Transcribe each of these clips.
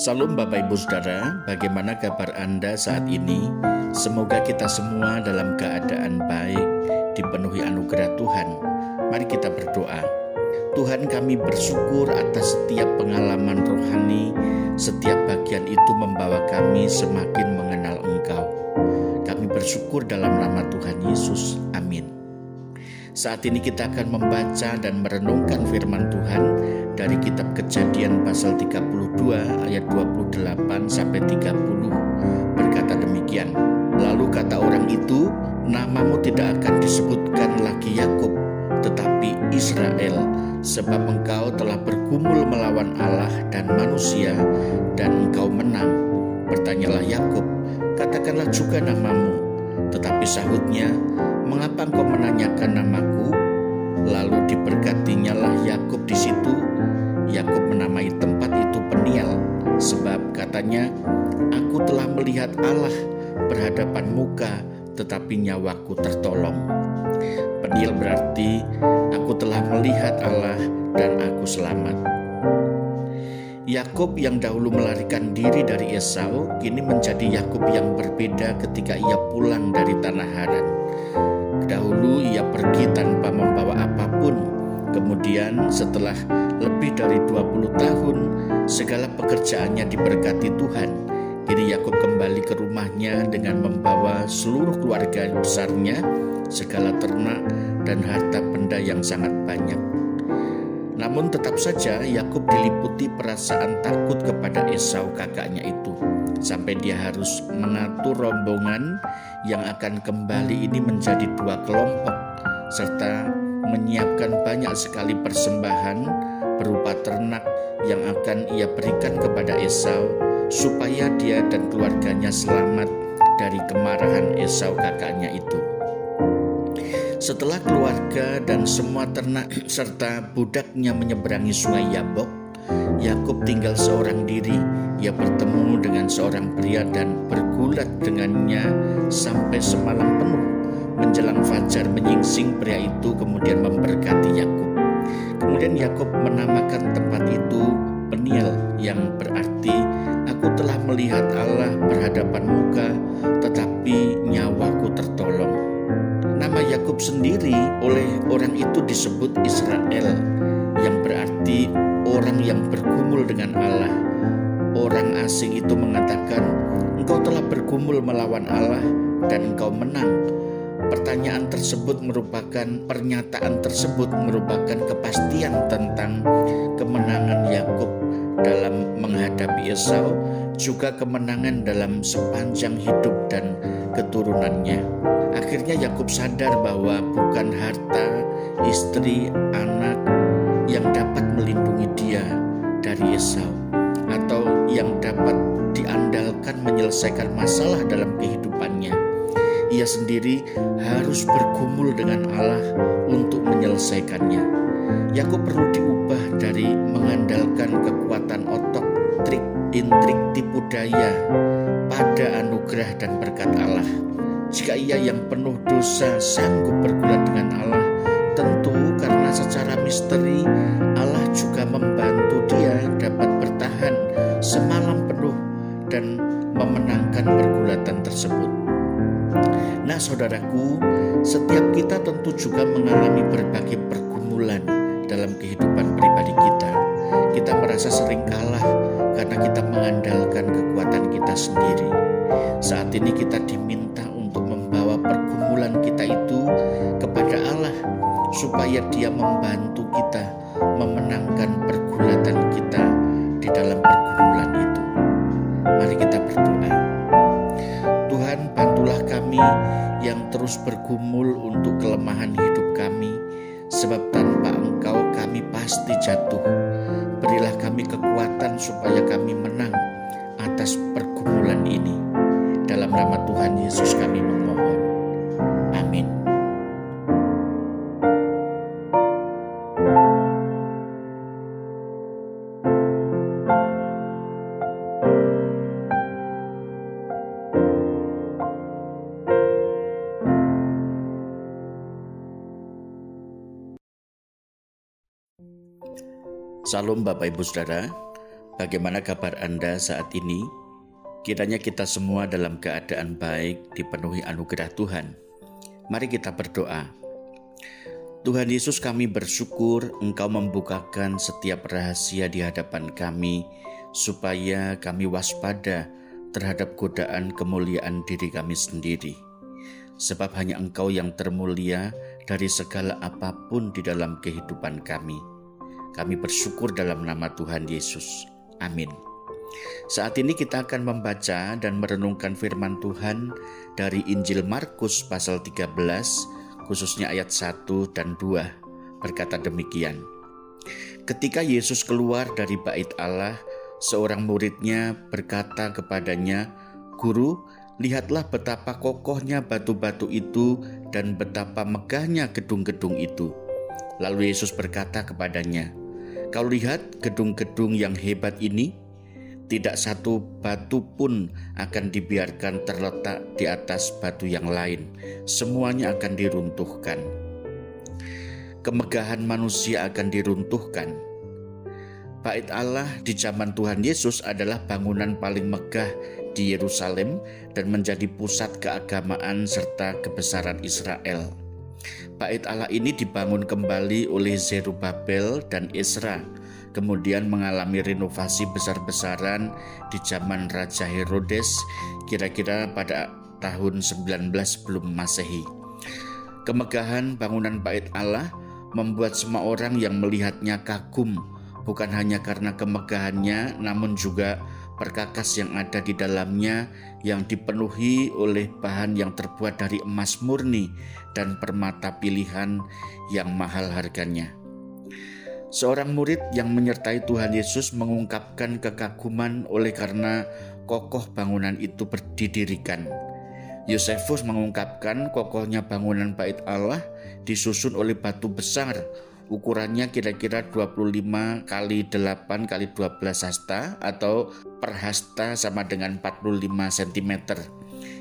Salam Bapak Ibu Saudara, bagaimana kabar Anda saat ini? Semoga kita semua dalam keadaan baik, dipenuhi anugerah Tuhan. Mari kita berdoa. Tuhan kami bersyukur atas setiap pengalaman rohani, setiap bagian itu membawa kami semakin mengenal Engkau. Kami bersyukur dalam nama Tuhan Yesus. Amin. Saat ini kita akan membaca dan merenungkan firman Tuhan dari kitab Kejadian pasal 32 ayat 28 sampai 30 berkata demikian. Lalu kata orang itu, namamu tidak akan disebutkan lagi Yakub, tetapi Israel, sebab engkau telah bergumul melawan Allah dan manusia dan engkau menang. Bertanyalah Yakub, katakanlah juga namamu. Tetapi sahutnya, mengapa engkau menanyakan namaku? Lalu diberkatinya lah Yakub di situ. Yakub menamai tempat itu Peniel, sebab katanya, Aku telah melihat Allah berhadapan muka, tetapi nyawaku tertolong. Peniel berarti aku telah melihat Allah dan aku selamat. Yakub yang dahulu melarikan diri dari Esau kini menjadi Yakub yang berbeda ketika ia pulang dari tanah Haran. Dahulu ia pergi tanpa membawa apa pun. Kemudian setelah lebih dari 20 tahun segala pekerjaannya diberkati Tuhan. Kini Yakub kembali ke rumahnya dengan membawa seluruh keluarga besarnya, segala ternak dan harta benda yang sangat banyak. Namun tetap saja Yakub diliputi perasaan takut kepada Esau kakaknya itu sampai dia harus mengatur rombongan yang akan kembali ini menjadi dua kelompok serta menyiapkan banyak sekali persembahan berupa ternak yang akan ia berikan kepada Esau supaya dia dan keluarganya selamat dari kemarahan Esau kakaknya itu. Setelah keluarga dan semua ternak serta budaknya menyeberangi sungai Yabok, Yakub tinggal seorang diri. Ia bertemu dengan seorang pria dan bergulat dengannya sampai semalam penuh. Menjelang fajar menyingsing pria itu kemudian memberkati Yakub. Kemudian Yakub menamakan tempat itu Peniel yang berarti aku telah melihat Allah berhadapan muka Yakub sendiri oleh orang itu disebut Israel yang berarti orang yang bergumul dengan Allah. Orang asing itu mengatakan, "Engkau telah bergumul melawan Allah dan engkau menang." Pertanyaan tersebut merupakan pernyataan tersebut merupakan kepastian tentang kemenangan Yakub dalam menghadapi Esau, juga kemenangan dalam sepanjang hidup dan keturunannya. Akhirnya Yakub sadar bahwa bukan harta, istri, anak yang dapat melindungi dia dari Esau atau yang dapat diandalkan menyelesaikan masalah dalam kehidupannya. Ia sendiri harus bergumul dengan Allah untuk menyelesaikannya. Yakub perlu diubah dari mengandalkan kekuatan otot, trik, intrik, tipu daya pada anugerah dan berkat Allah jika ia yang penuh dosa sanggup bergulat dengan Allah, tentu karena secara misteri Allah juga membantu dia dapat bertahan semalam penuh dan memenangkan pergulatan tersebut. Nah, saudaraku, setiap kita tentu juga mengalami berbagai pergumulan dalam kehidupan pribadi kita. Kita merasa sering kalah karena kita mengandalkan kekuatan kita sendiri. Saat ini kita diminta supaya Dia membantu kita memenangkan pergulatan kita di dalam pergumulan itu. Mari kita berdoa. Tuhan, bantulah kami yang terus bergumul untuk Dalam nama Tuhan Yesus kami memohon. Amin. Salam Bapak Ibu Saudara, Bagaimana kabar Anda saat ini? Kiranya kita semua dalam keadaan baik, dipenuhi anugerah Tuhan. Mari kita berdoa. Tuhan Yesus, kami bersyukur Engkau membukakan setiap rahasia di hadapan kami, supaya kami waspada terhadap godaan kemuliaan diri kami sendiri. Sebab hanya Engkau yang termulia dari segala apa pun di dalam kehidupan kami. Kami bersyukur dalam nama Tuhan Yesus. Amin. Saat ini kita akan membaca dan merenungkan firman Tuhan dari Injil Markus pasal 13 khususnya ayat 1 dan 2 berkata demikian. Ketika Yesus keluar dari bait Allah, seorang muridnya berkata kepadanya, "Guru, lihatlah betapa kokohnya batu-batu itu dan betapa megahnya gedung-gedung itu." Lalu Yesus berkata kepadanya, Kau lihat gedung-gedung yang hebat ini? Tidak satu batu pun akan dibiarkan terletak di atas batu yang lain. Semuanya akan diruntuhkan. Kemegahan manusia akan diruntuhkan. Bait Allah di zaman Tuhan Yesus adalah bangunan paling megah di Yerusalem dan menjadi pusat keagamaan serta kebesaran Israel. Bait Allah ini dibangun kembali oleh Zerubabel dan Esra, kemudian mengalami renovasi besar-besaran di zaman Raja Herodes kira-kira pada tahun 19 sebelum Masehi. Kemegahan bangunan Bait Allah membuat semua orang yang melihatnya kagum, bukan hanya karena kemegahannya namun juga perkakas yang ada di dalamnya yang dipenuhi oleh bahan yang terbuat dari emas murni dan permata pilihan yang mahal harganya. Seorang murid yang menyertai Tuhan Yesus mengungkapkan kekaguman oleh karena kokoh bangunan itu berdirikan. Yosefus mengungkapkan kokohnya bangunan bait Allah disusun oleh batu besar ukurannya kira-kira 25 kali 8 kali 12 hasta atau per hasta sama dengan 45 cm.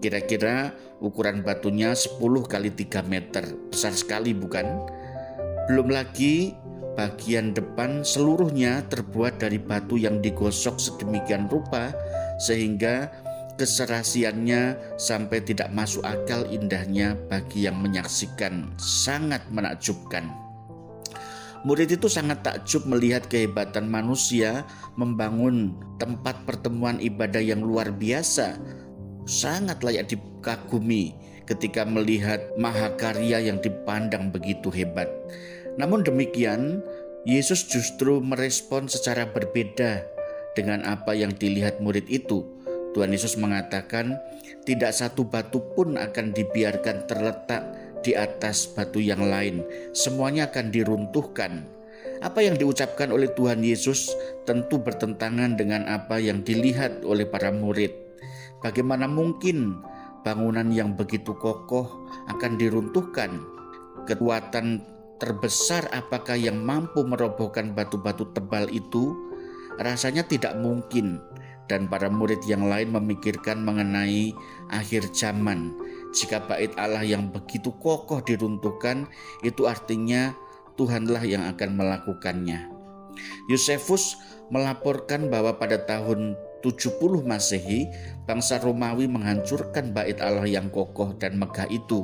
Kira-kira ukuran batunya 10 kali 3 meter. Besar sekali bukan? Belum lagi bagian depan seluruhnya terbuat dari batu yang digosok sedemikian rupa sehingga keserasiannya sampai tidak masuk akal indahnya bagi yang menyaksikan sangat menakjubkan. Murid itu sangat takjub melihat kehebatan manusia membangun tempat pertemuan ibadah yang luar biasa. Sangat layak dikagumi ketika melihat mahakarya yang dipandang begitu hebat. Namun demikian, Yesus justru merespon secara berbeda dengan apa yang dilihat murid itu. Tuhan Yesus mengatakan, "Tidak satu batu pun akan dibiarkan terletak di atas batu yang lain. Semuanya akan diruntuhkan. Apa yang diucapkan oleh Tuhan Yesus tentu bertentangan dengan apa yang dilihat oleh para murid. Bagaimana mungkin bangunan yang begitu kokoh akan diruntuhkan? Kekuatan terbesar apakah yang mampu merobohkan batu-batu tebal itu? Rasanya tidak mungkin dan para murid yang lain memikirkan mengenai akhir zaman jika bait Allah yang begitu kokoh diruntuhkan, itu artinya Tuhanlah yang akan melakukannya. Yosefus melaporkan bahwa pada tahun 70 Masehi, bangsa Romawi menghancurkan bait Allah yang kokoh dan megah itu.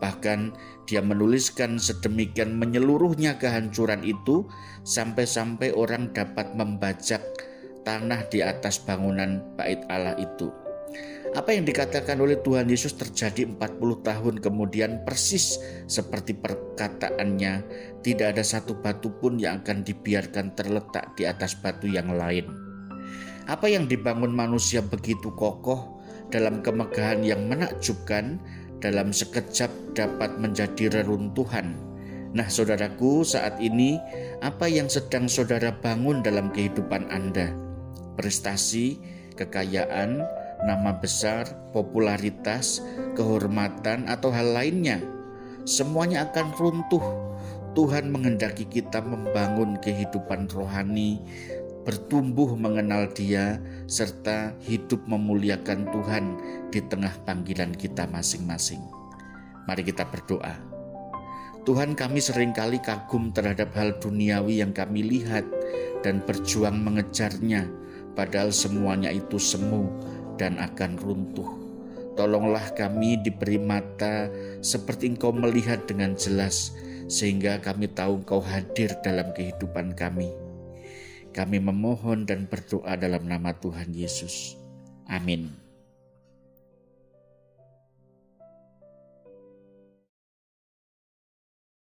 Bahkan dia menuliskan sedemikian menyeluruhnya kehancuran itu sampai-sampai orang dapat membajak tanah di atas bangunan bait Allah itu. Apa yang dikatakan oleh Tuhan Yesus terjadi 40 tahun kemudian persis seperti perkataannya, tidak ada satu batu pun yang akan dibiarkan terletak di atas batu yang lain. Apa yang dibangun manusia begitu kokoh dalam kemegahan yang menakjubkan, dalam sekejap dapat menjadi reruntuhan. Nah, saudaraku, saat ini apa yang sedang saudara bangun dalam kehidupan Anda? Prestasi, kekayaan, nama besar, popularitas, kehormatan, atau hal lainnya, semuanya akan runtuh. Tuhan menghendaki kita membangun kehidupan rohani, bertumbuh mengenal Dia, serta hidup memuliakan Tuhan di tengah panggilan kita masing-masing. Mari kita berdoa. Tuhan kami sering kali kagum terhadap hal duniawi yang kami lihat, dan berjuang mengejarnya, padahal semuanya itu semu dan akan runtuh. Tolonglah kami diberi mata seperti Engkau melihat dengan jelas, sehingga kami tahu Engkau hadir dalam kehidupan kami. Kami memohon dan berdoa dalam nama Tuhan Yesus. Amin.